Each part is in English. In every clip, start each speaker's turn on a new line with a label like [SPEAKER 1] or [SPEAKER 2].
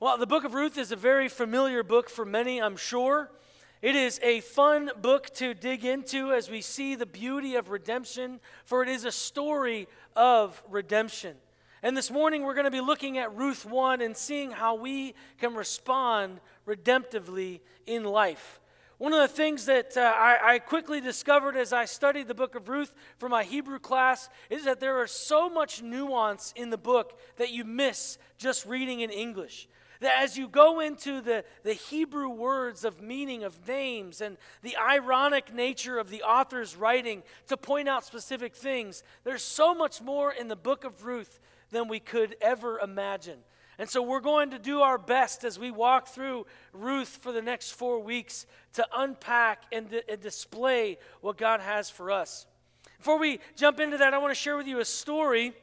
[SPEAKER 1] Well, the book of Ruth is a very familiar book for many, I'm sure. It is a fun book to dig into as we see the beauty of redemption, for it is a story of redemption. And this morning we're going to be looking at Ruth 1 and seeing how we can respond redemptively in life. One of the things that uh, I, I, quickly discovered as I studied the book of Ruth for my Hebrew class is that there is so much nuance in the book that you miss just reading in English. That as you go into the, the Hebrew words of meaning of names and the ironic nature of the author's writing to point out specific things, there's so much more in the book of Ruth than we could ever imagine. And so we're going to do our best as we walk through Ruth for the next four weeks to unpack and, and display what God has for us. Before we jump into that, I want to share with you a story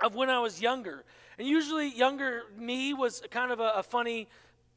[SPEAKER 1] of when I was younger. And usually, younger me was kind of a, a funny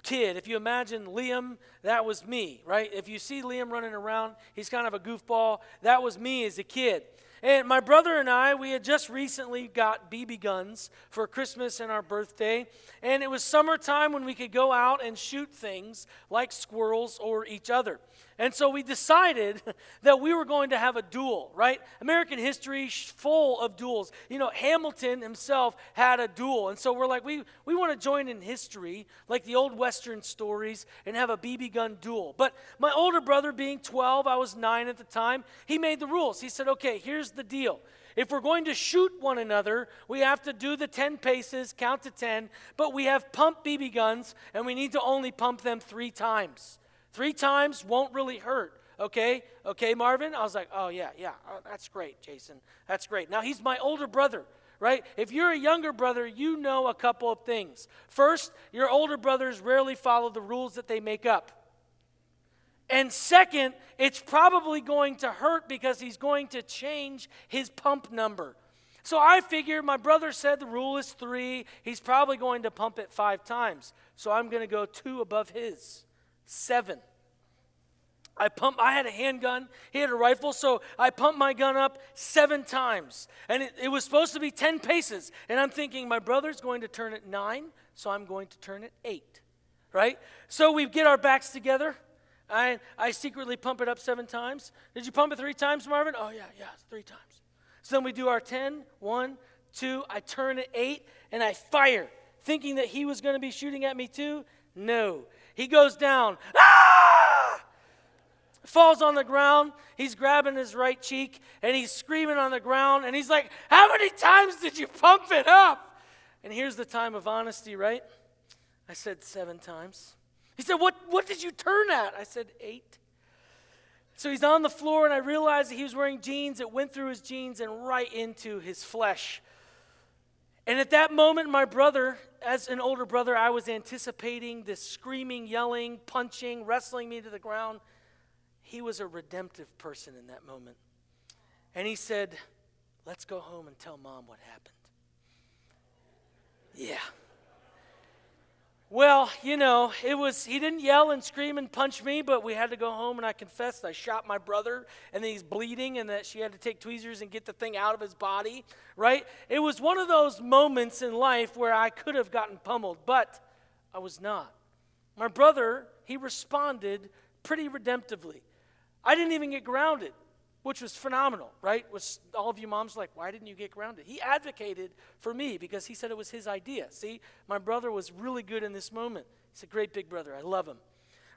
[SPEAKER 1] kid. If you imagine Liam, that was me, right? If you see Liam running around, he's kind of a goofball. That was me as a kid. And my brother and I, we had just recently got BB guns for Christmas and our birthday. And it was summertime when we could go out and shoot things like squirrels or each other. And so we decided that we were going to have a duel, right? American history full of duels. You know, Hamilton himself had a duel. And so we're like, we, we want to join in history, like the old Western stories, and have a BB gun duel. But my older brother, being 12, I was 9 at the time, he made the rules. He said, okay, here's the deal. If we're going to shoot one another, we have to do the 10 paces, count to 10, but we have pump BB guns, and we need to only pump them three times. Three times won't really hurt. Okay, okay, Marvin? I was like, oh, yeah, yeah, oh, that's great, Jason. That's great. Now, he's my older brother, right? If you're a younger brother, you know a couple of things. First, your older brothers rarely follow the rules that they make up. And second, it's probably going to hurt because he's going to change his pump number. So I figured my brother said the rule is three. He's probably going to pump it five times. So I'm going to go two above his seven. I pumped, I had a handgun, he had a rifle, so I pumped my gun up seven times. And it, it, was supposed to be 10 paces. And I'm thinking, my brother's going to turn it nine, so I'm going to turn it eight. Right? So we get our backs together. I, I secretly pump it up seven times. Did you pump it three times, Marvin? Oh, yeah, yeah, three times. So then we do our 10, one, two, I turn it eight, and I fire, thinking that he was going to be shooting at me too. No. He goes down. Ah! Falls on the ground. He's grabbing his right cheek and he's screaming on the ground. And he's like, How many times did you pump it up? And here's the time of honesty, right? I said, Seven times. He said, What, what did you turn at? I said, Eight. So he's on the floor, and I realized that he was wearing jeans. It went through his jeans and right into his flesh. And at that moment, my brother, as an older brother, I was anticipating this screaming, yelling, punching, wrestling me to the ground. He was a redemptive person in that moment. And he said, Let's go home and tell mom what happened. Yeah. Well, you know, it was, he didn't yell and scream and punch me, but we had to go home and I confessed I shot my brother and then he's bleeding and that she had to take tweezers and get the thing out of his body, right? It was one of those moments in life where I could have gotten pummeled, but I was not. My brother, he responded pretty redemptively. I didn't even get grounded which was phenomenal, right? Was all of you moms like, why didn't you get grounded? He advocated for me because he said it was his idea. See, my brother was really good in this moment. He's a great big brother. I love him.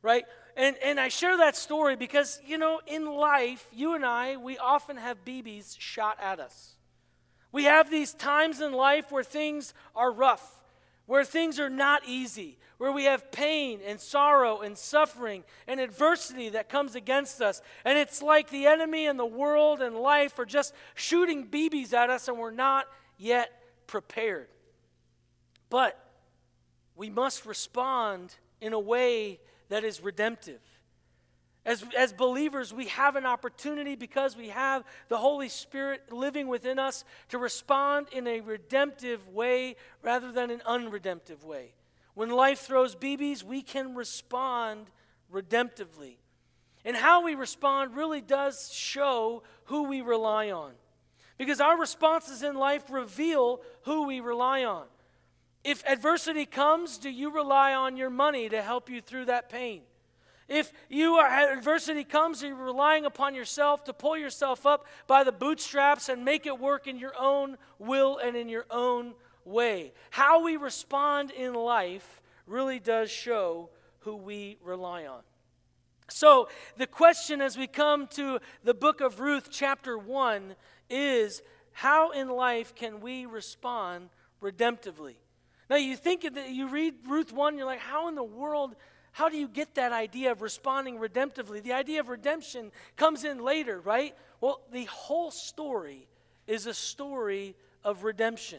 [SPEAKER 1] Right? And and I share that story because, you know, in life, you and I, we often have BBs shot at us. We have these times in life where things are rough, where things are not easy, where we have pain and sorrow and suffering and adversity that comes against us. And it's like the enemy and the world and life are just shooting BBs at us and we're not yet prepared. But we must respond in a way that is redemptive. As, as believers, we have an opportunity because we have the Holy Spirit living within us to respond in a redemptive way rather than an unredemptive way. When life throws BBs, we can respond redemptively. And how we respond really does show who we rely on. Because our responses in life reveal who we rely on. If adversity comes, do you rely on your money to help you through that pain? If you are adversity comes, are you relying upon yourself to pull yourself up by the bootstraps and make it work in your own will and in your own way? How we respond in life really does show who we rely on. So, the question as we come to the book of Ruth, chapter 1, is how in life can we respond redemptively? Now, you think that you read Ruth 1, you're like, how in the world, how do you get that idea of responding redemptively? The idea of redemption comes in later, right? Well, the whole story is a story of redemption.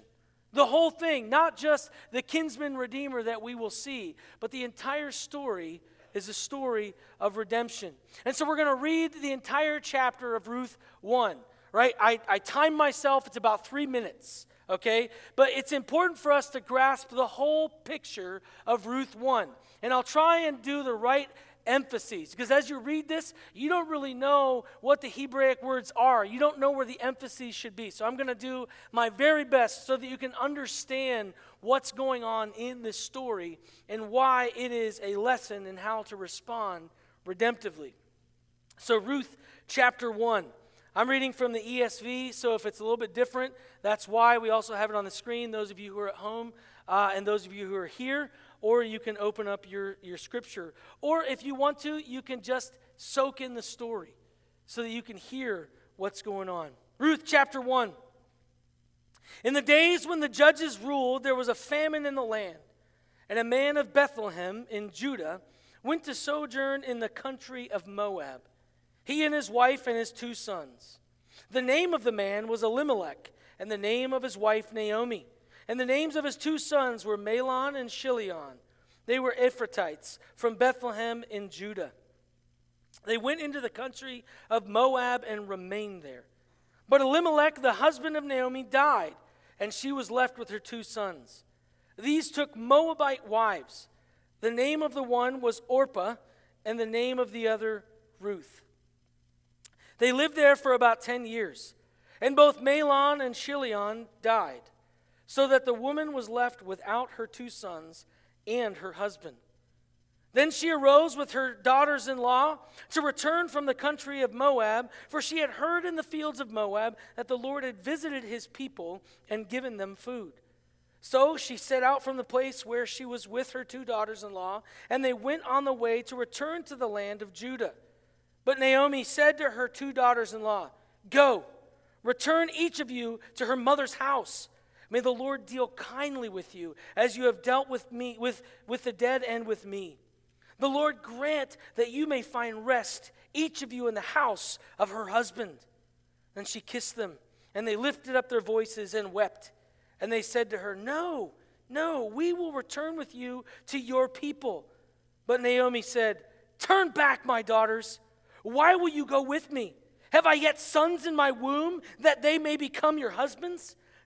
[SPEAKER 1] The whole thing, not just the kinsman redeemer that we will see, but the entire story is a story of redemption. And so we're going to read the entire chapter of Ruth 1, right? I, I time myself, it's about three minutes, okay? But it's important for us to grasp the whole picture of Ruth 1. And I'll try and do the right emphases. Because as you read this, you don't really know what the Hebraic words are. You don't know where the emphases should be. So I'm going to do my very best so that you can understand what's going on in this story and why it is a lesson in how to respond redemptively. So, Ruth chapter 1. I'm reading from the ESV, so if it's a little bit different, that's why we also have it on the screen. Those of you who are at home uh, and those of you who are here, or you can open up your, your scripture. Or if you want to, you can just soak in the story so that you can hear what's going on. Ruth chapter 1. In the days when the judges ruled, there was a famine in the land, and a man of Bethlehem in Judah went to sojourn in the country of Moab, he and his wife and his two sons. The name of the man was Elimelech, and the name of his wife Naomi. And the names of his two sons were Mahlon and Chilion. They were Ephrathites from Bethlehem in Judah. They went into the country of Moab and remained there. But Elimelech, the husband of Naomi, died, and she was left with her two sons. These took Moabite wives. The name of the one was Orpah, and the name of the other, Ruth. They lived there for about 10 years, and both Mahlon and Chilion died so that the woman was left without her two sons and her husband. Then she arose with her daughters in law to return from the country of Moab, for she had heard in the fields of Moab that the Lord had visited his people and given them food. So she set out from the place where she was with her two daughters in law, and they went on the way to return to the land of Judah. But Naomi said to her two daughters in law, Go, return each of you to her mother's house. May the Lord deal kindly with you as you have dealt with me with, with the dead and with me. The Lord grant that you may find rest, each of you in the house of her husband. Then she kissed them, and they lifted up their voices and wept. And they said to her, No, no, we will return with you to your people. But Naomi said, Turn back, my daughters. Why will you go with me? Have I yet sons in my womb that they may become your husbands?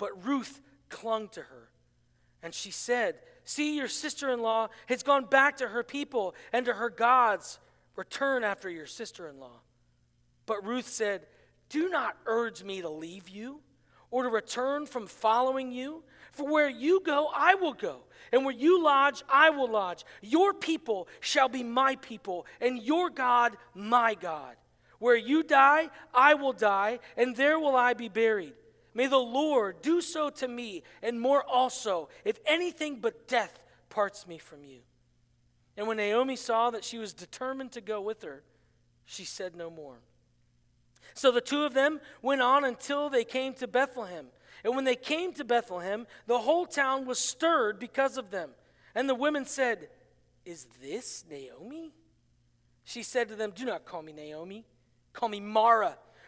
[SPEAKER 1] But Ruth clung to her. And she said, See, your sister in law has gone back to her people and to her gods. Return after your sister in law. But Ruth said, Do not urge me to leave you or to return from following you. For where you go, I will go. And where you lodge, I will lodge. Your people shall be my people, and your God, my God. Where you die, I will die, and there will I be buried. May the Lord do so to me, and more also, if anything but death parts me from you. And when Naomi saw that she was determined to go with her, she said no more. So the two of them went on until they came to Bethlehem. And when they came to Bethlehem, the whole town was stirred because of them. And the women said, Is this Naomi? She said to them, Do not call me Naomi, call me Mara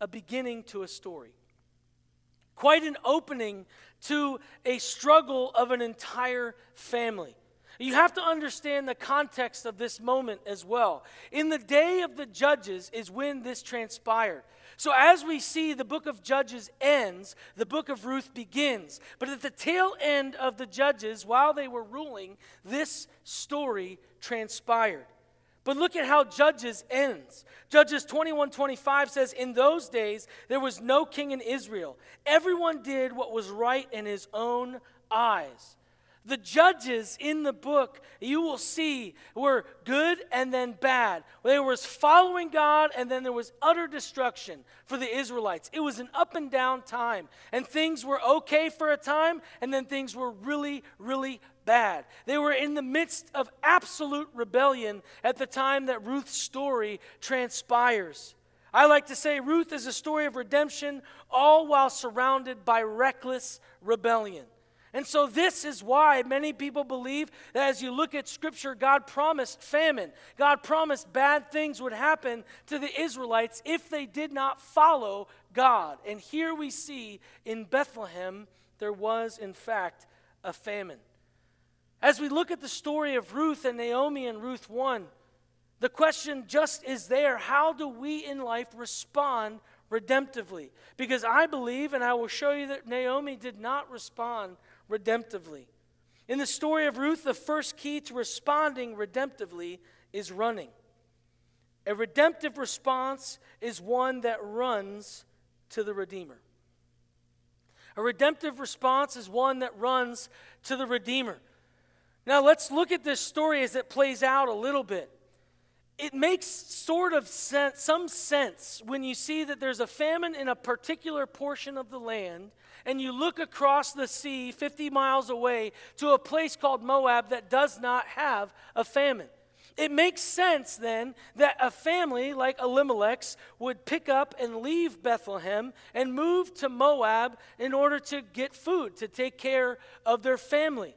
[SPEAKER 1] a beginning to a story, quite an opening to a struggle of an entire family. You have to understand the context of this moment as well. In the day of the judges is when this transpired. So, as we see the book of Judges ends, the book of Ruth begins. But at the tail end of the judges, while they were ruling, this story transpired. But look at how Judges ends. Judges 21 25 says, In those days there was no king in Israel. Everyone did what was right in his own eyes. The judges in the book, you will see, were good and then bad. There was following God and then there was utter destruction for the Israelites. It was an up and down time. And things were okay for a time and then things were really, really bad. They were in the midst of absolute rebellion at the time that Ruth's story transpires. I like to say Ruth is a story of redemption, all while surrounded by reckless rebellion. And so, this is why many people believe that as you look at Scripture, God promised famine. God promised bad things would happen to the Israelites if they did not follow God. And here we see in Bethlehem, there was, in fact, a famine. As we look at the story of Ruth and Naomi and Ruth 1, the question just is there how do we in life respond redemptively? Because I believe, and I will show you that Naomi did not respond redemptively. In the story of Ruth, the first key to responding redemptively is running. A redemptive response is one that runs to the Redeemer. A redemptive response is one that runs to the Redeemer. Now, let's look at this story as it plays out a little bit. It makes sort of sense, some sense when you see that there's a famine in a particular portion of the land and you look across the sea 50 miles away to a place called Moab that does not have a famine. It makes sense then that a family like Elimelech's would pick up and leave Bethlehem and move to Moab in order to get food, to take care of their family.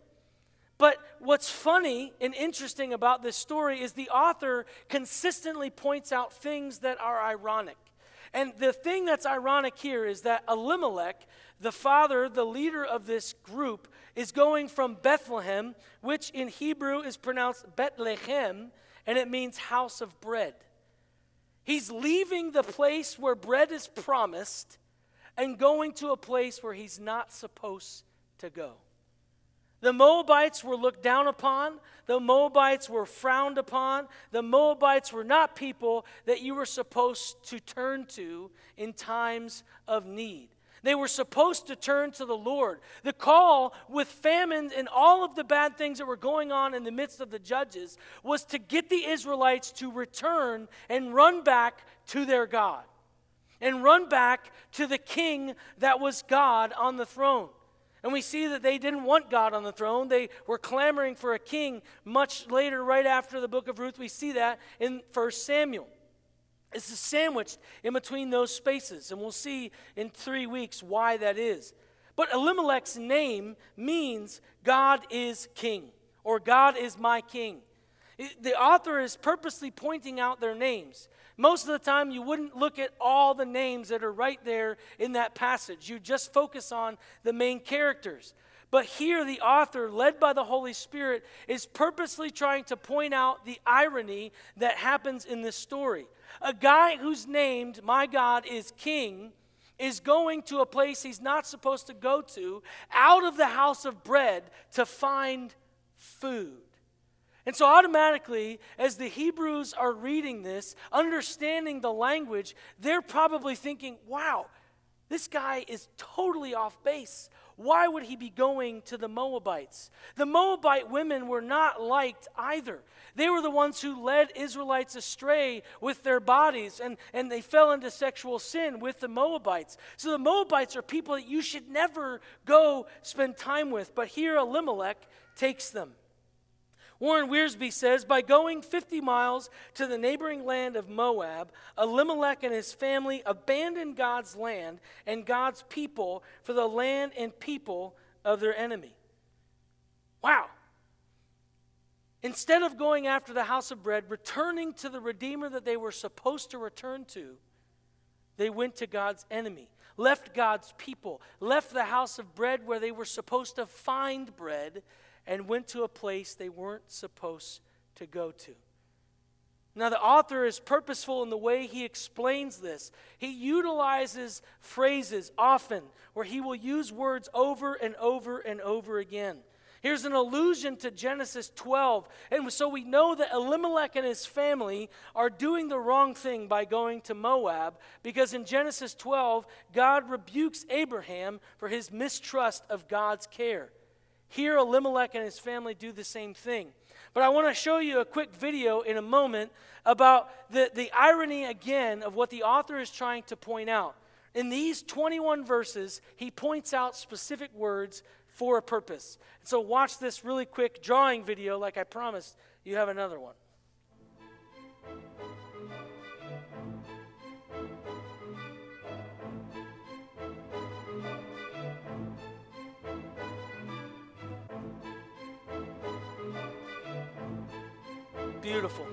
[SPEAKER 1] But what's funny and interesting about this story is the author consistently points out things that are ironic. And the thing that's ironic here is that Elimelech the father, the leader of this group, is going from Bethlehem, which in Hebrew is pronounced Bethlehem, and it means house of bread. He's leaving the place where bread is promised and going to a place where he's not supposed to go. The Moabites were looked down upon. The Moabites were frowned upon. The Moabites were not people that you were supposed to turn to in times of need. They were supposed to turn to the Lord. The call with famine and all of the bad things that were going on in the midst of the judges was to get the Israelites to return and run back to their God and run back to the king that was God on the throne. And we see that they didn't want God on the throne. They were clamoring for a king. Much later, right after the book of Ruth, we see that in 1 Samuel. It's sandwiched in between those spaces, and we'll see in three weeks why that is. But Elimelech's name means God is king, or God is my king. The author is purposely pointing out their names. Most of the time, you wouldn't look at all the names that are right there in that passage. You just focus on the main characters. But here, the author, led by the Holy Spirit, is purposely trying to point out the irony that happens in this story. A guy who's named, My God is King, is going to a place he's not supposed to go to, out of the house of bread to find food. And so, automatically, as the Hebrews are reading this, understanding the language, they're probably thinking, wow, This guy is totally off base. Why would he be going to the Moabites? The Moabite women were not liked either. They were the ones who led Israelites astray with their bodies, and, and they fell into sexual sin with the Moabites. So the Moabites are people that you should never go spend time with. But here Elimelech takes them. Warren Wiersbe says by going 50 miles to the neighboring land of Moab, Elimelech and his family abandoned God's land and God's people for the land and people of their enemy. Wow. Instead of going after the house of bread, returning to the Redeemer that they were supposed to return to, they went to God's enemy, left God's people, left the house of bread where they were supposed to find bread, and went to a place they weren't supposed to go to. Now, the author is purposeful in the way he explains this. He utilizes phrases often where he will use words over and over and over again. Here's an allusion to Genesis 12. And so we know that Elimelech and his family are doing the wrong thing by going to Moab because in Genesis 12, God rebukes Abraham for his mistrust of God's care. Here, Elimelech and his family do the same thing. But I want to show you a quick video in a moment about the, the irony again of what the author is trying to point out. In these 21 verses, he points out specific words for a purpose. So, watch this really quick drawing video, like I promised. You have another one. Beautiful.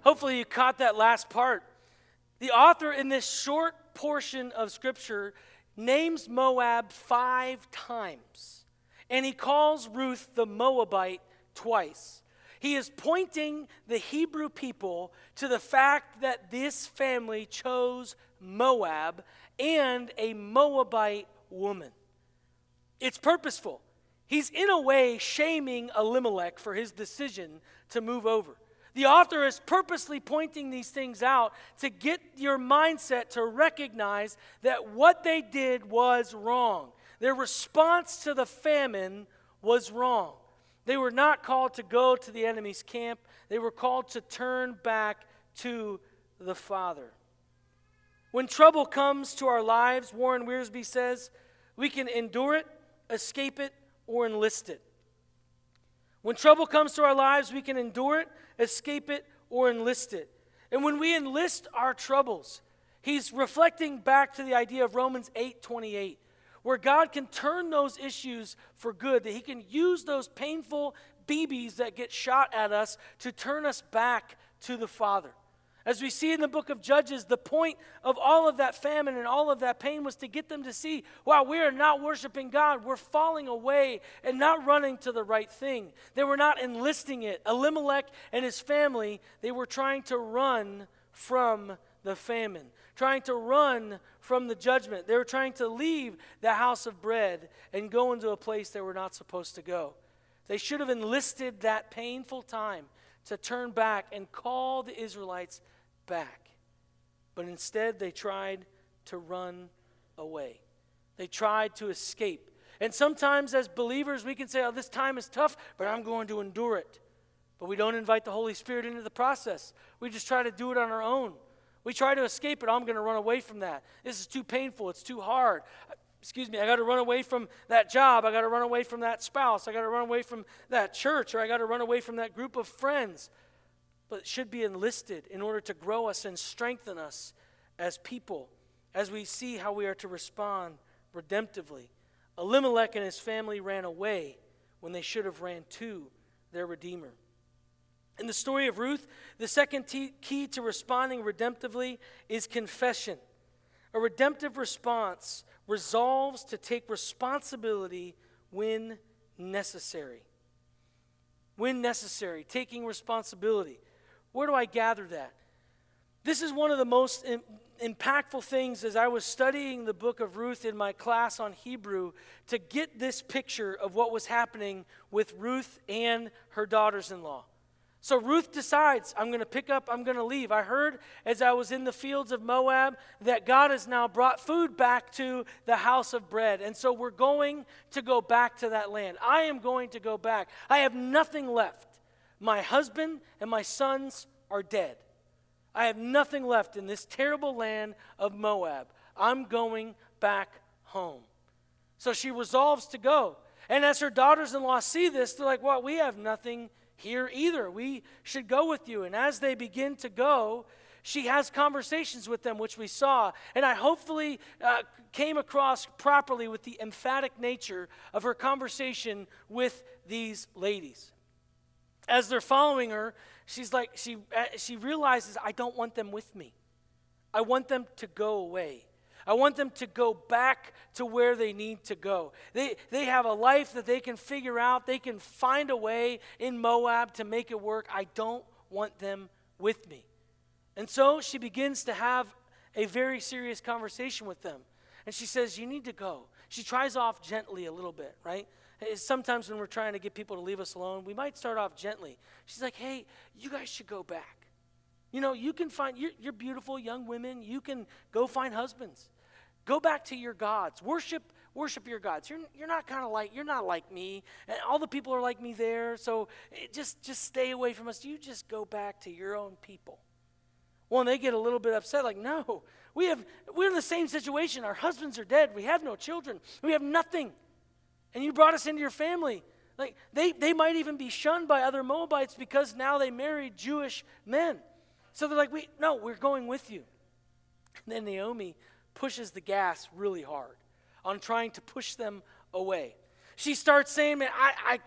[SPEAKER 1] Hopefully, you caught that last part. The author in this short portion of Scripture names Moab five times, and he calls Ruth the Moabite twice. He is pointing the Hebrew people to the fact that this family chose Moab and a Moabite woman. It's purposeful. He's in a way shaming Elimelech for his decision to move over. The author is purposely pointing these things out to get your mindset to recognize that what they did was wrong. Their response to the famine was wrong. They were not called to go to the enemy's camp, they were called to turn back to the Father. When trouble comes to our lives, Warren Wiersbe says, we can endure it, escape it, or enlist it. When trouble comes to our lives, we can endure it, escape it, or enlist it. And when we enlist our troubles, he's reflecting back to the idea of Romans 8 28, where God can turn those issues for good, that he can use those painful BBs that get shot at us to turn us back to the Father. As we see in the book of Judges, the point of all of that famine and all of that pain was to get them to see, wow, we are not worshiping God. We're falling away and not running to the right thing. They were not enlisting it. Elimelech and his family, they were trying to run from the famine, trying to run from the judgment. They were trying to leave the house of bread and go into a place they were not supposed to go. They should have enlisted that painful time to turn back and call the Israelites back. But instead, they tried to run away. They tried to escape. And sometimes, as believers, we can say, Oh, this time is tough, but I'm going to endure it. But we don't invite the Holy Spirit into the process. We just try to do it on our own. We try to escape it. Oh, I'm going to run away from that. This is too painful. It's too hard. Excuse me, I got to run away from that job. I got to run away from that spouse. I got to run away from that church, or I got to run away from that group of friends but should be enlisted in order to grow us and strengthen us as people as we see how we are to respond redemptively. Elimelech and his family ran away when they should have ran to their Redeemer. In the story of Ruth, the second key to responding redemptively is confession. A redemptive response resolves to take responsibility when necessary. when necessary, taking responsibility. Where do I gather that? This is one of the most Im- impactful things as I was studying the book of Ruth in my class on Hebrew to get this picture of what was happening with Ruth and her daughters in law. So Ruth decides, I'm going to pick up, I'm going to leave. I heard as I was in the fields of Moab that God has now brought food back to the house of bread. And so we're going to go back to that land. I am going to go back. I have nothing left. My husband and my sons are dead. I have nothing left in this terrible land of Moab. I'm going back home. So she resolves to go. And as her daughters in law see this, they're like, Well, we have nothing here either. We should go with you. And as they begin to go, she has conversations with them, which we saw. And I hopefully uh, came across properly with the emphatic nature of her conversation with these ladies. As they're following her, she's like, she, uh, she realizes, I don't want them with me. I want them to go away. I want them to go back to where they need to go. They, they have a life that they can figure out. They can find a way in Moab to make it work. I don't want them with me. And so she begins to have a very serious conversation with them. And she says, You need to go. She tries off gently a little bit, right? Sometimes when we're trying to get people to leave us alone, we might start off gently. She's like, Hey, you guys should go back. You know, you can find, you're, you're beautiful young women. You can go find husbands. Go back to your gods. Worship worship your gods. You're, you're not kind of like you're not like me. And all the people are like me there. So eh, just just stay away from us. You just go back to your own people. Well, and they get a little bit upset, like, no, we have we're in the same situation. Our husbands are dead. We have no children. We have nothing. And you brought us into your family. Like they, they might even be shunned by other Moabites because now they married Jewish men. So they're like, we no, we're going with you. And then Naomi pushes the gas really hard on trying to push them away. She starts saying, Man, I, I,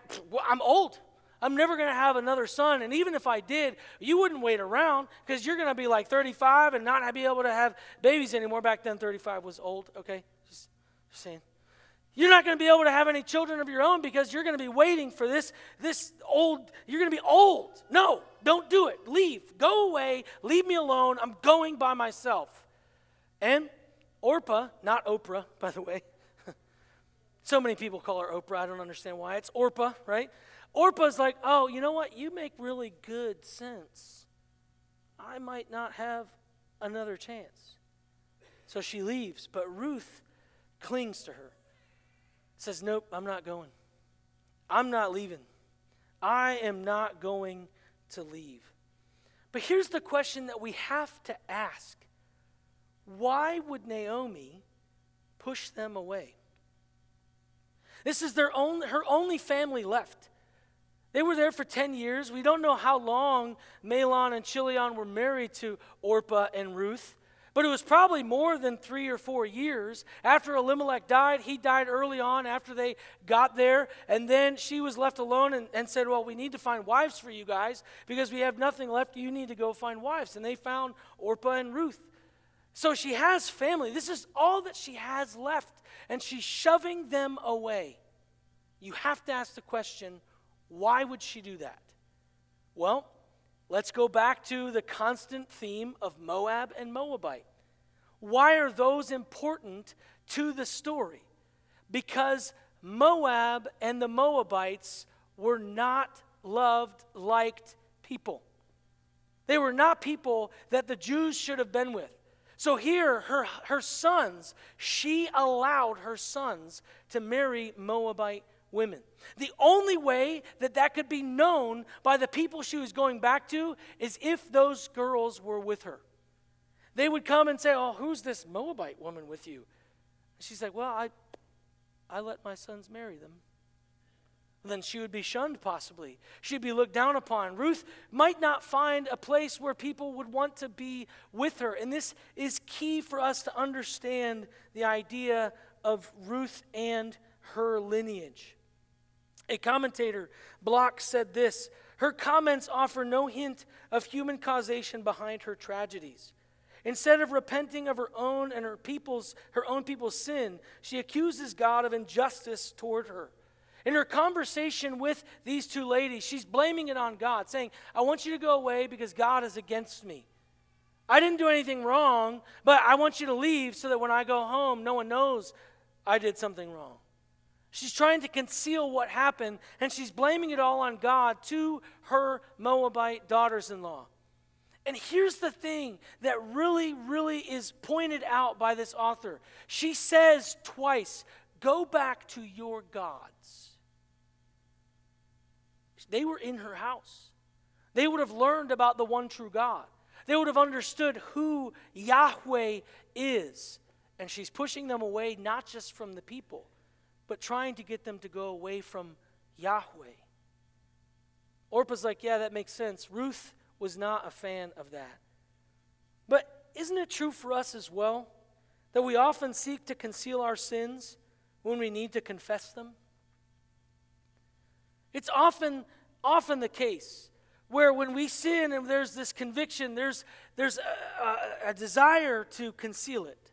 [SPEAKER 1] I'm old. I'm never going to have another son. And even if I did, you wouldn't wait around because you're going to be like 35 and not be able to have babies anymore. Back then, 35 was old, okay? Just, just saying. You're not going to be able to have any children of your own because you're going to be waiting for this, this old, you're going to be old. No, don't do it. Leave. Go away. Leave me alone. I'm going by myself. And Orpah, not Oprah, by the way. so many people call her Oprah. I don't understand why. It's Orpah, right? Orpah's like, oh, you know what? You make really good sense. I might not have another chance. So she leaves, but Ruth clings to her. Says, nope, I'm not going. I'm not leaving. I am not going to leave. But here's the question that we have to ask why would Naomi push them away? This is their own, her only family left. They were there for 10 years. We don't know how long Mahlon and Chilion were married to Orpah and Ruth, but it was probably more than three or four years. After Elimelech died, he died early on after they got there, and then she was left alone and, and said, Well, we need to find wives for you guys because we have nothing left. You need to go find wives. And they found Orpah and Ruth. So she has family. This is all that she has left, and she's shoving them away. You have to ask the question why would she do that? Well, let's go back to the constant theme of Moab and Moabite. Why are those important to the story? Because Moab and the Moabites were not loved, liked people. They were not people that the Jews should have been with. So here, her, her sons, she allowed her sons to marry Moabite women. The only way that that could be known by the people she was going back to is if those girls were with her. They would come and say, Oh, who's this Moabite woman with you? she's like, Well, I, I let my sons marry them then she would be shunned possibly. She'd be looked down upon. Ruth might not find a place where people would want to be with her. And this is key for us to understand the idea of Ruth and her lineage. A commentator, Block, said this Her comments offer no hint of human causation behind her tragedies. Instead of repenting of her own and her people's her own people's sin, she accuses God of injustice toward her. In her conversation with these two ladies, she's blaming it on God, saying, I want you to go away because God is against me. I didn't do anything wrong, but I want you to leave so that when I go home, no one knows I did something wrong. She's trying to conceal what happened, and she's blaming it all on God to her Moabite daughters in law. And here's the thing that really, really is pointed out by this author. She says twice, Go back to your gods. They were in her house. They would have learned about the one true God. They would have understood who Yahweh is. And she's pushing them away not just from the people, but trying to get them to go away from Yahweh. Orpah's like, yeah, that makes sense. Ruth was not a fan of that. But isn't it true for us as well that we often seek to conceal our sins when we need to confess them? It's often often the case where when we sin and there's this conviction, there's, there's a, a, a desire to conceal it.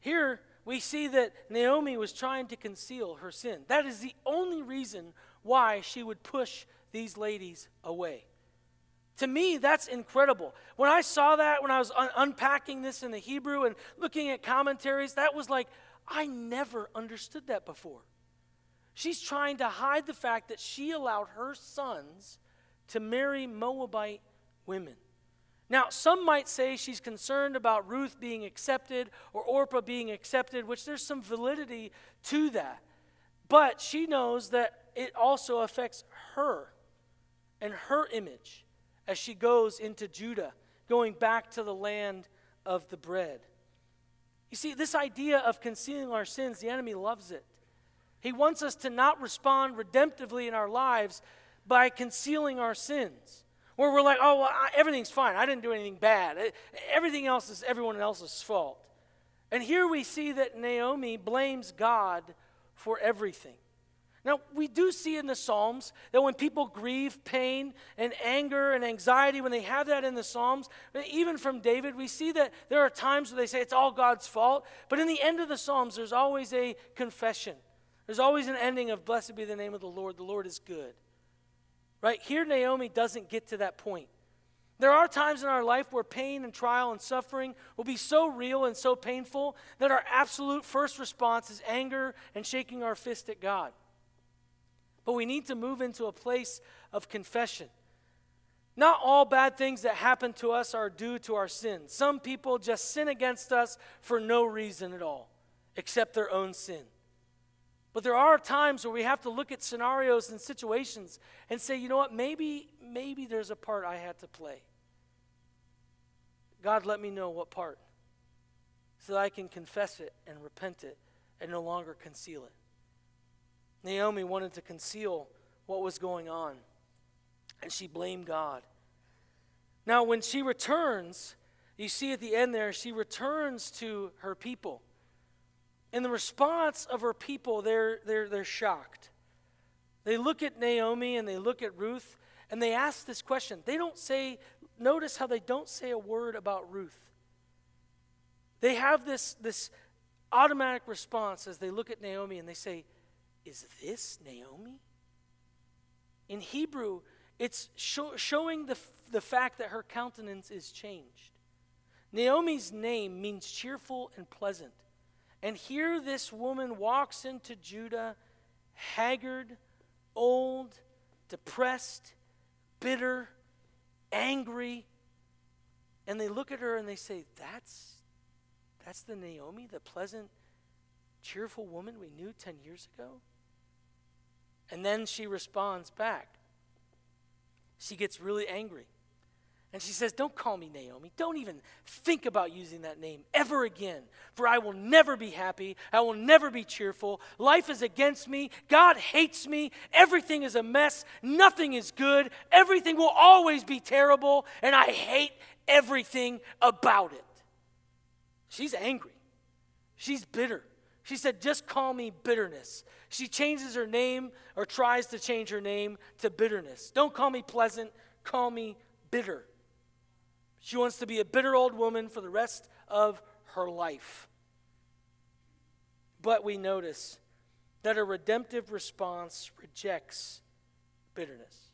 [SPEAKER 1] Here, we see that Naomi was trying to conceal her sin. That is the only reason why she would push these ladies away. To me, that's incredible. When I saw that, when I was un- unpacking this in the Hebrew and looking at commentaries, that was like, I never understood that before. She's trying to hide the fact that she allowed her sons to marry Moabite women. Now, some might say she's concerned about Ruth being accepted or Orpah being accepted, which there's some validity to that. But she knows that it also affects her and her image as she goes into Judah, going back to the land of the bread. You see, this idea of concealing our sins, the enemy loves it. He wants us to not respond redemptively in our lives by concealing our sins. Where we're like, oh, well, I, everything's fine. I didn't do anything bad. everything else is everyone else's fault. And here we see that Naomi blames God for everything. Now, we do see in the Psalms that when people grieve pain and anger and anxiety, when they have that in the Psalms, even from David, we see that there are times where they say it's all God's fault. But in the end of the Psalms, there's always a confession. There's always an ending of blessed be the name of the Lord. The Lord is good. Right? Here, Naomi doesn't get to that point. There are times in our life where pain and trial and suffering will be so real and so painful that our absolute first response is anger and shaking our fist at God. But we need to move into a place of confession. Not all bad things that happen to us are due to our sins. Some people just sin against us for no reason at all, except their own sin. But there are times where we have to look at scenarios and situations and say, you know what, maybe, maybe there's a part I had to play. God, let me know what part so that I can confess it and repent it and no longer conceal it. Naomi wanted to conceal what was going on, and she blamed God. Now, when she returns, you see at the end there, she returns to her people. In the response of her people, they're, they're, they're shocked. They look at Naomi and they look at Ruth and they ask this question. They don't say, notice how they don't say a word about Ruth. They have this, this automatic response as they look at Naomi and they say, is this Naomi? In Hebrew, it's show, showing the, the fact that her countenance is changed. Naomi's name means cheerful and pleasant. And here this woman walks into Judah haggard, old, depressed, bitter, angry. And they look at her and they say, That's that's the Naomi, the pleasant, cheerful woman we knew 10 years ago? And then she responds back. She gets really angry. And she says, Don't call me Naomi. Don't even think about using that name ever again. For I will never be happy. I will never be cheerful. Life is against me. God hates me. Everything is a mess. Nothing is good. Everything will always be terrible. And I hate everything about it. She's angry. She's bitter. She said, Just call me bitterness. She changes her name or tries to change her name to bitterness. Don't call me pleasant, call me bitter. She wants to be a bitter old woman for the rest of her life. But we notice that a redemptive response rejects bitterness.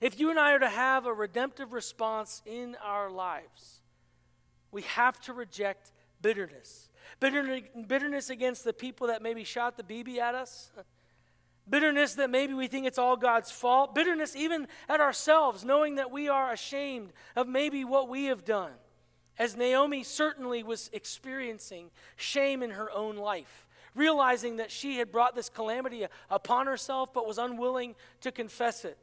[SPEAKER 1] If you and I are to have a redemptive response in our lives, we have to reject bitterness. Bitterness against the people that maybe shot the BB at us. Bitterness that maybe we think it's all God's fault. Bitterness even at ourselves, knowing that we are ashamed of maybe what we have done. As Naomi certainly was experiencing shame in her own life, realizing that she had brought this calamity upon herself but was unwilling to confess it,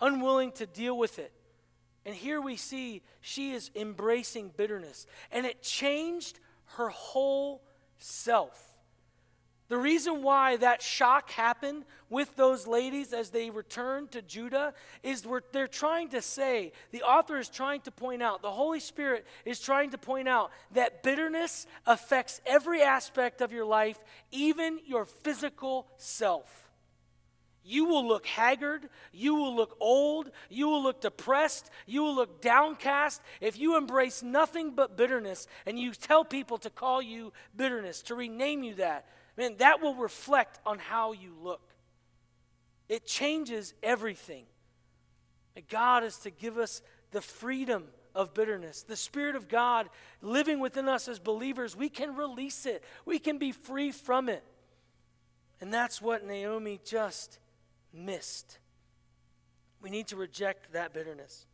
[SPEAKER 1] unwilling to deal with it. And here we see she is embracing bitterness, and it changed her whole self. The reason why that shock happened with those ladies as they returned to Judah is they're trying to say, the author is trying to point out, the Holy Spirit is trying to point out that bitterness affects every aspect of your life, even your physical self. You will look haggard. You will look old. You will look depressed. You will look downcast if you embrace nothing but bitterness and you tell people to call you bitterness, to rename you that man, that will reflect on how you look. It changes everything. God is to give us the freedom of bitterness. The Spirit of God living within us as believers, we can release it, we can be free from it. And that's what Naomi just missed. We need to reject that bitterness.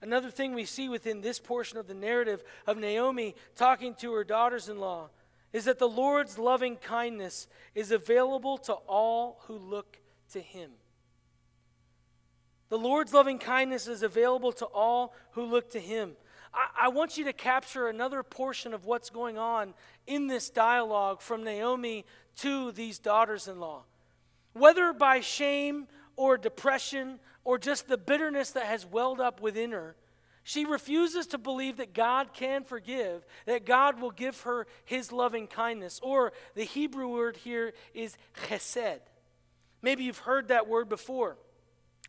[SPEAKER 1] Another thing we see within this portion of the narrative of Naomi talking to her daughters in law is that the Lord's loving kindness is available to all who look to him. The Lord's loving kindness is available to all who look to him. I, I, want you to capture another portion of what's going on in this dialogue from Naomi to these daughters in law. Whether by shame or depression or just the bitterness that has welled up within her, she refuses to believe that God can forgive, that God will give her his loving kindness. Or the Hebrew word here is chesed. Maybe you've heard that word before.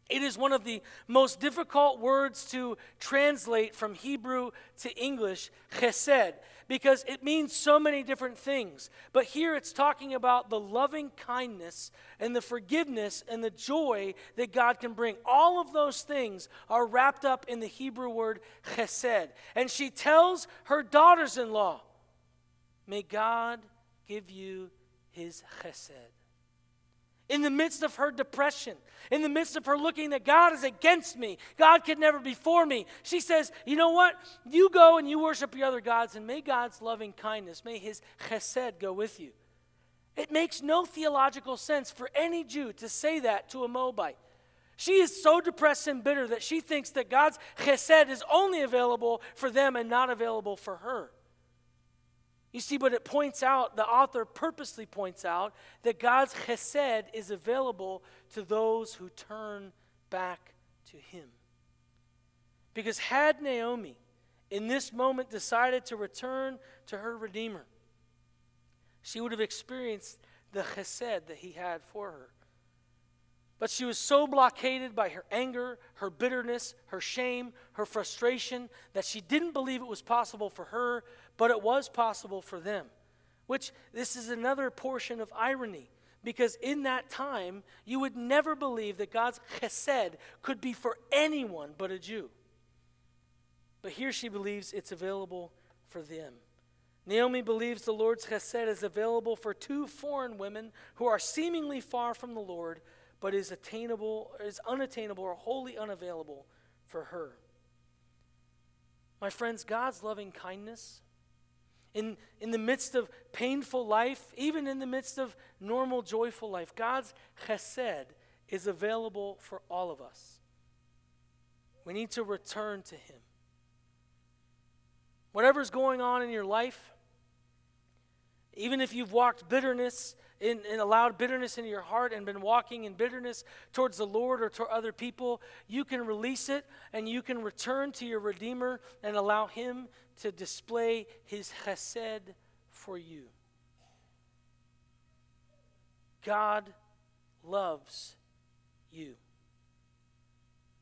[SPEAKER 1] It is one of the most difficult words to translate from Hebrew to English, chesed because it means so many different things. But here it's talking about the loving kindness and the forgiveness and the joy that God can bring. All of those things are wrapped up in the Hebrew word chesed. And she tells her daughters in law, May God give you his chesed in the midst of her depression, in the midst of her looking that God is against me, God could never be for me, she says, You know what? You go and you worship your other gods, and may God's loving kindness, may his chesed go with you. It makes no theological sense for any Jew to say that to a Moabite. She is so depressed and bitter that she thinks that God's chesed is only available for them and not available for her. You see, but it points out, the author purposely points out, that God's chesed is available to those who turn back to Him. Because had Naomi in this moment decided to return to her Redeemer, she would have experienced the chesed that He had for her. But she was so blockaded by her anger, her bitterness, her shame, her frustration that she didn't believe it was possible for her but it was possible for them. Which this is another portion of irony because in that time you would never believe that God's chesed could be for anyone but a Jew. But here she believes it's available for them. Naomi believes the Lord's chesed is available for two foreign women who are seemingly far from the Lord, but is attainable, is unattainable or wholly unavailable for her. My friends, God's loving kindness in, in the midst of painful life, even in the midst of normal, joyful life. God's chesed is available for all of us. We need to return to Him. Whatever's going on in your life, even if you've walked bitterness in, and allowed bitterness into your heart and been walking in bitterness towards the Lord or to other people, you can release it and you can return to your Redeemer and allow Him to display His chesed for you. God loves you.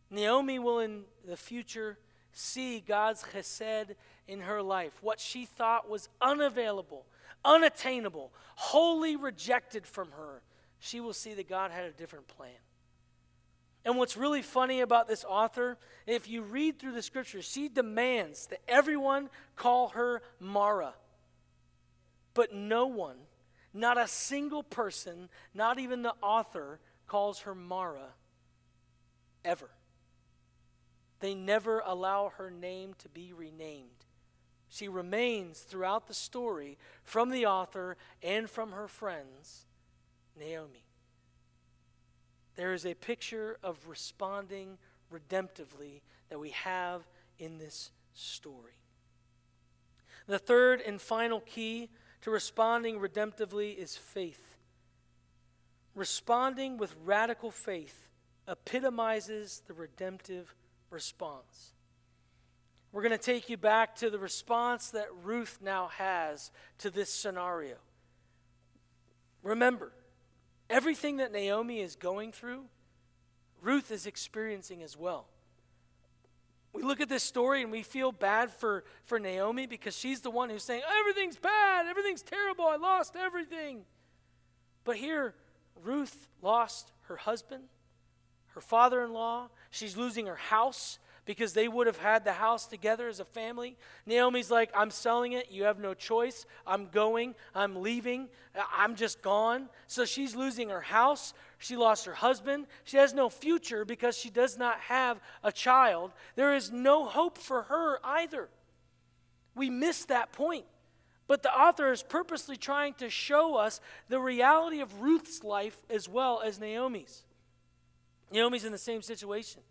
[SPEAKER 1] Naomi will in the future see God's chesed in her life. What she thought was unavailable, unattainable, wholly rejected from her, she will see that God had a different plan. And what's really funny about this author, if you read through the scriptures, she demands that everyone call her Mara. But no one, not a single person, not even the author, calls her Mara ever. They never allow her name to be renamed. She remains throughout the story from the author and from her friends, Naomi. There is a picture of responding redemptively that we have in this story. The third and final key to responding redemptively is faith. Responding with radical faith epitomizes the redemptive response. We're going to take you back to the response that Ruth now has to this scenario. Remember, everything that Naomi is going through, Ruth is experiencing as well. We look at this story and we feel bad for, for Naomi because she's the one who's saying, Everything's bad, everything's terrible, I lost everything. But here, Ruth lost her husband, her father in law, she's losing her house, because they would have had the house together as a family. Naomi's like, I'm selling it. You have no choice. I'm going. I'm leaving. I'm just gone. So she's losing her house. She lost her husband. She has no future because she does not have a child. There is no hope for her either. We miss that point. But the author is purposely trying to show us the reality of Ruth's life as well as Naomi's. Naomi's in the same situation.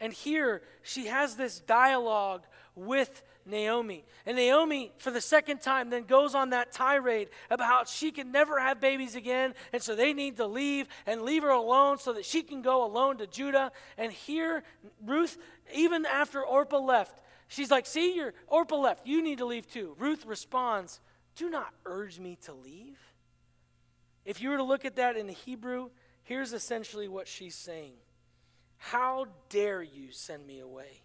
[SPEAKER 1] And here she has this dialogue with Naomi. And Naomi, for the second time, then goes on that tirade about how she can never have babies again. And so they need to leave and leave her alone so that she can go alone to Judah. And here, Ruth, even after Orpah left, she's like, See, your Orpah left. You need to leave too. Ruth responds, Do not urge me to leave. If you were to look at that in the Hebrew, here's essentially what she's saying. How dare you send me away?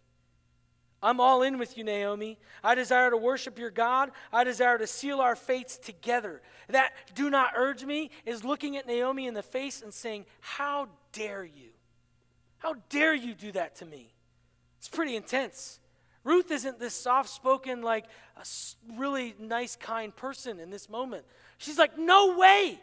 [SPEAKER 1] I'm all in with you, Naomi. I desire to worship your God. I desire to seal our fates together. That do not urge me is looking at Naomi in the face and saying, How dare you? How dare you do that to me? It's pretty intense. Ruth isn't this soft spoken, like a really nice, kind person in this moment. She's like, No way!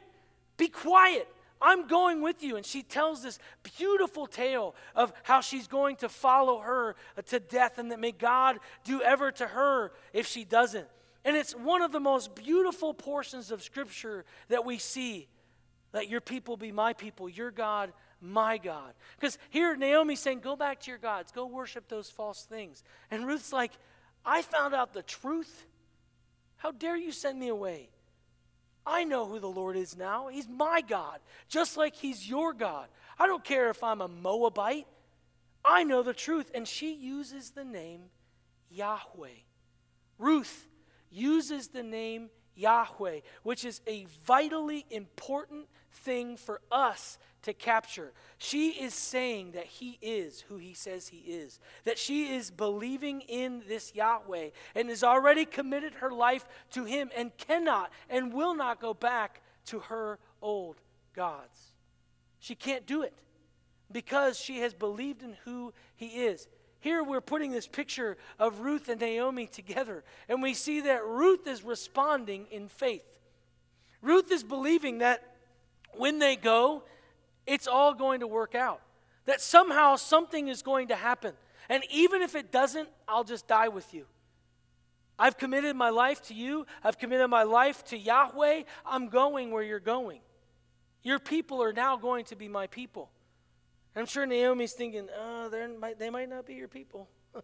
[SPEAKER 1] Be quiet. I'm going with you. And she tells this beautiful tale of how she's going to follow her to death and that may God do ever to her if she doesn't. And it's one of the most beautiful portions of Scripture that we see. Let your people be my people, your God, my God. Because here Naomi's saying, Go back to your gods, go worship those false things. And Ruth's like, I found out the truth. How dare you send me away? I know who the Lord is now. He's my God, just like He's your God. I don't care if I'm a Moabite. I know the truth. And she uses the name Yahweh. Ruth uses the name Yahweh, which is a vitally important thing for us to capture. She is saying that he is who he says he is, that she is believing in this Yahweh and has already committed her life to him and cannot and will not go back to her old gods. She can't do it because she has believed in who he is. Here we're putting this picture of Ruth and Naomi together, and we see that Ruth is responding in faith. Ruth is believing that when they go, it's all going to work out. That somehow something is going to happen. And even if it doesn't, I'll just die with you. I've committed my life to you. I've committed my life to Yahweh. I'm going where you're going. Your people are now going to be my people. I'm sure Naomi's thinking, oh, they might not be your people.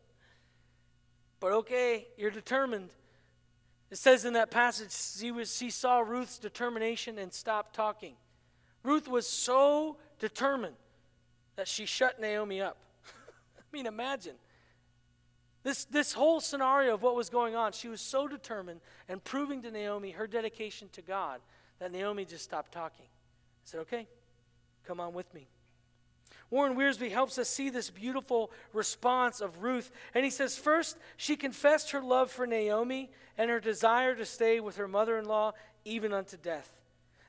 [SPEAKER 1] but okay, you're determined. It says in that passage, she, was, she saw Ruth's determination and stopped talking. Ruth was so determined that she shut Naomi up. I mean, imagine. This, this whole scenario of what was going on, she was so determined and proving to Naomi her dedication to God that Naomi just stopped talking. I said, Okay, come on with me. Warren Wiersbe helps us see this beautiful response of Ruth. And he says, First, she confessed her love for Naomi and her desire to stay with her mother in law even unto death.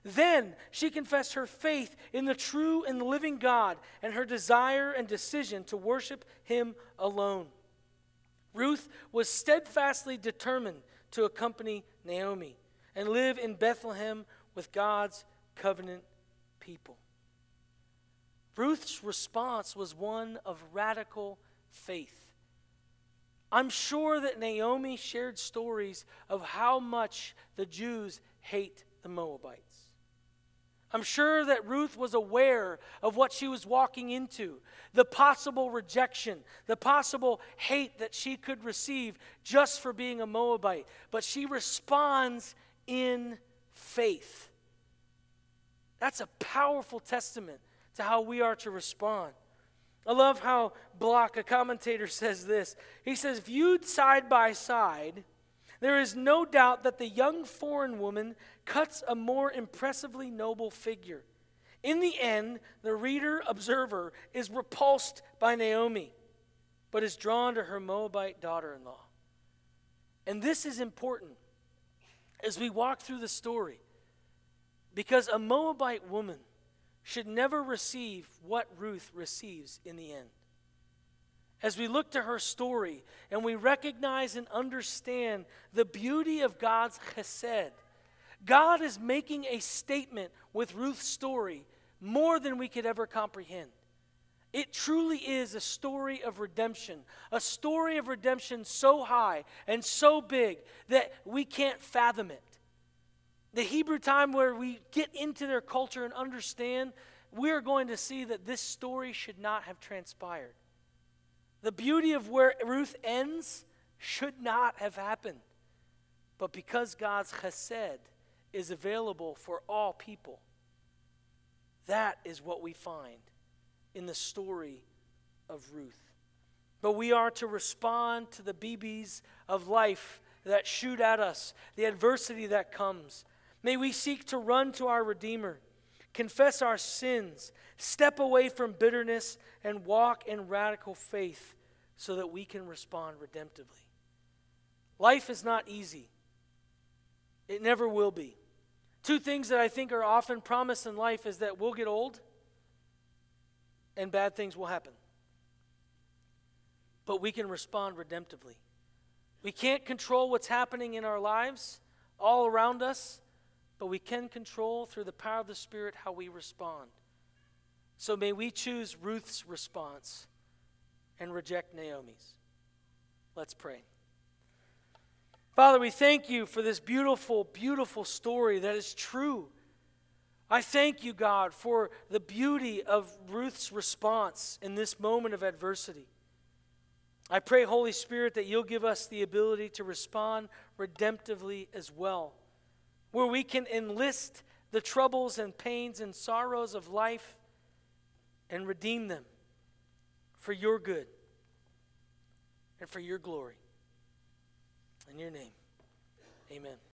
[SPEAKER 1] Then she confessed her faith in the true and living God and her desire and decision to worship him alone. Ruth was steadfastly determined to accompany Naomi and live in Bethlehem with God's covenant people. Ruth's response was one of radical faith. I'm sure that Naomi shared stories of how much the Jews hate the Moabites. I'm sure that Ruth was aware of what she was walking into, the possible rejection, the possible hate that she could receive just for being a Moabite. But she responds in faith. That's a powerful testament to how we are to respond. I love how Block, a commentator, says this. He says, Viewed side by side, there is no doubt that the young foreign woman cuts a more impressively noble figure. In the end, the reader observer is repulsed by Naomi, but is drawn to her Moabite daughter in law. And this is important as we walk through the story because a Moabite woman should never receive what Ruth receives in the end. As we look to her story and we recognize and understand the beauty of God's chesed, God is making a statement with Ruth's story more than we could ever comprehend. It truly is a story of redemption, a story of redemption so high and so big that we can't fathom it. The Hebrew time where we get into their culture and understand, we're going to see that this story should not have transpired. The beauty of where Ruth ends should not have happened. But because God's chesed is available for all people, that is what we find in the story of Ruth. But we are to respond to the BBs of life that shoot at us, the adversity that comes, May we seek to run to our Redeemer, confess our sins, step away from bitterness, and walk in radical faith so that we can respond redemptively. Life is not easy, it never will be. Two things that I think are often promised in life is that we'll get old and bad things will happen. But we can respond redemptively. We can't control what's happening in our lives all around us, but we can control through the power of the Spirit how we respond. So may we choose Ruth's response and reject Naomi's. Let's pray. Father, we thank you for this beautiful, beautiful story that is true. I thank you, God, for the beauty of Ruth's response in this moment of adversity. I pray, Holy Spirit, that you'll give us the ability to respond redemptively as well where we can enlist the troubles and pains and sorrows of life and redeem them for your good and for your glory. In your name, amen.